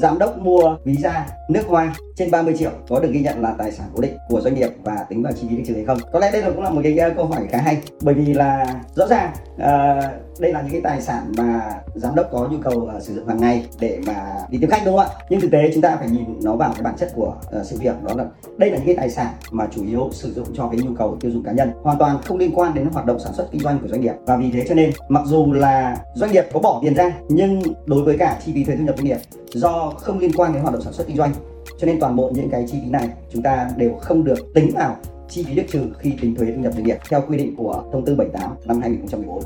giám đốc mua ví da nước hoa trên 30 triệu có được ghi nhận là tài sản cố định của doanh nghiệp và tính vào chi phí lịch trừ hay không? Có lẽ đây là cũng là một cái uh, câu hỏi khá hay bởi vì là rõ ràng uh, đây là những cái tài sản mà giám đốc có nhu cầu uh, sử dụng hàng ngày để mà đi tiếp khách đúng không ạ? Nhưng thực tế chúng ta phải nhìn nó vào cái bản chất của uh, sự việc đó là đây là những cái tài sản mà chủ yếu sử dụng cho cái nhu cầu tiêu dùng cá nhân hoàn toàn không liên quan đến hoạt động sản xuất kinh doanh của doanh nghiệp. Và vì thế cho nên mặc dù là doanh nghiệp có bỏ tiền ra nhưng đối với cả chi phí thuế thu nhập doanh nghiệp do không liên quan đến hoạt động sản xuất kinh doanh. Cho nên toàn bộ những cái chi phí này chúng ta đều không được tính vào chi phí được trừ khi tính thuế thu nhập doanh nghiệp theo quy định của thông tư 78 năm 2014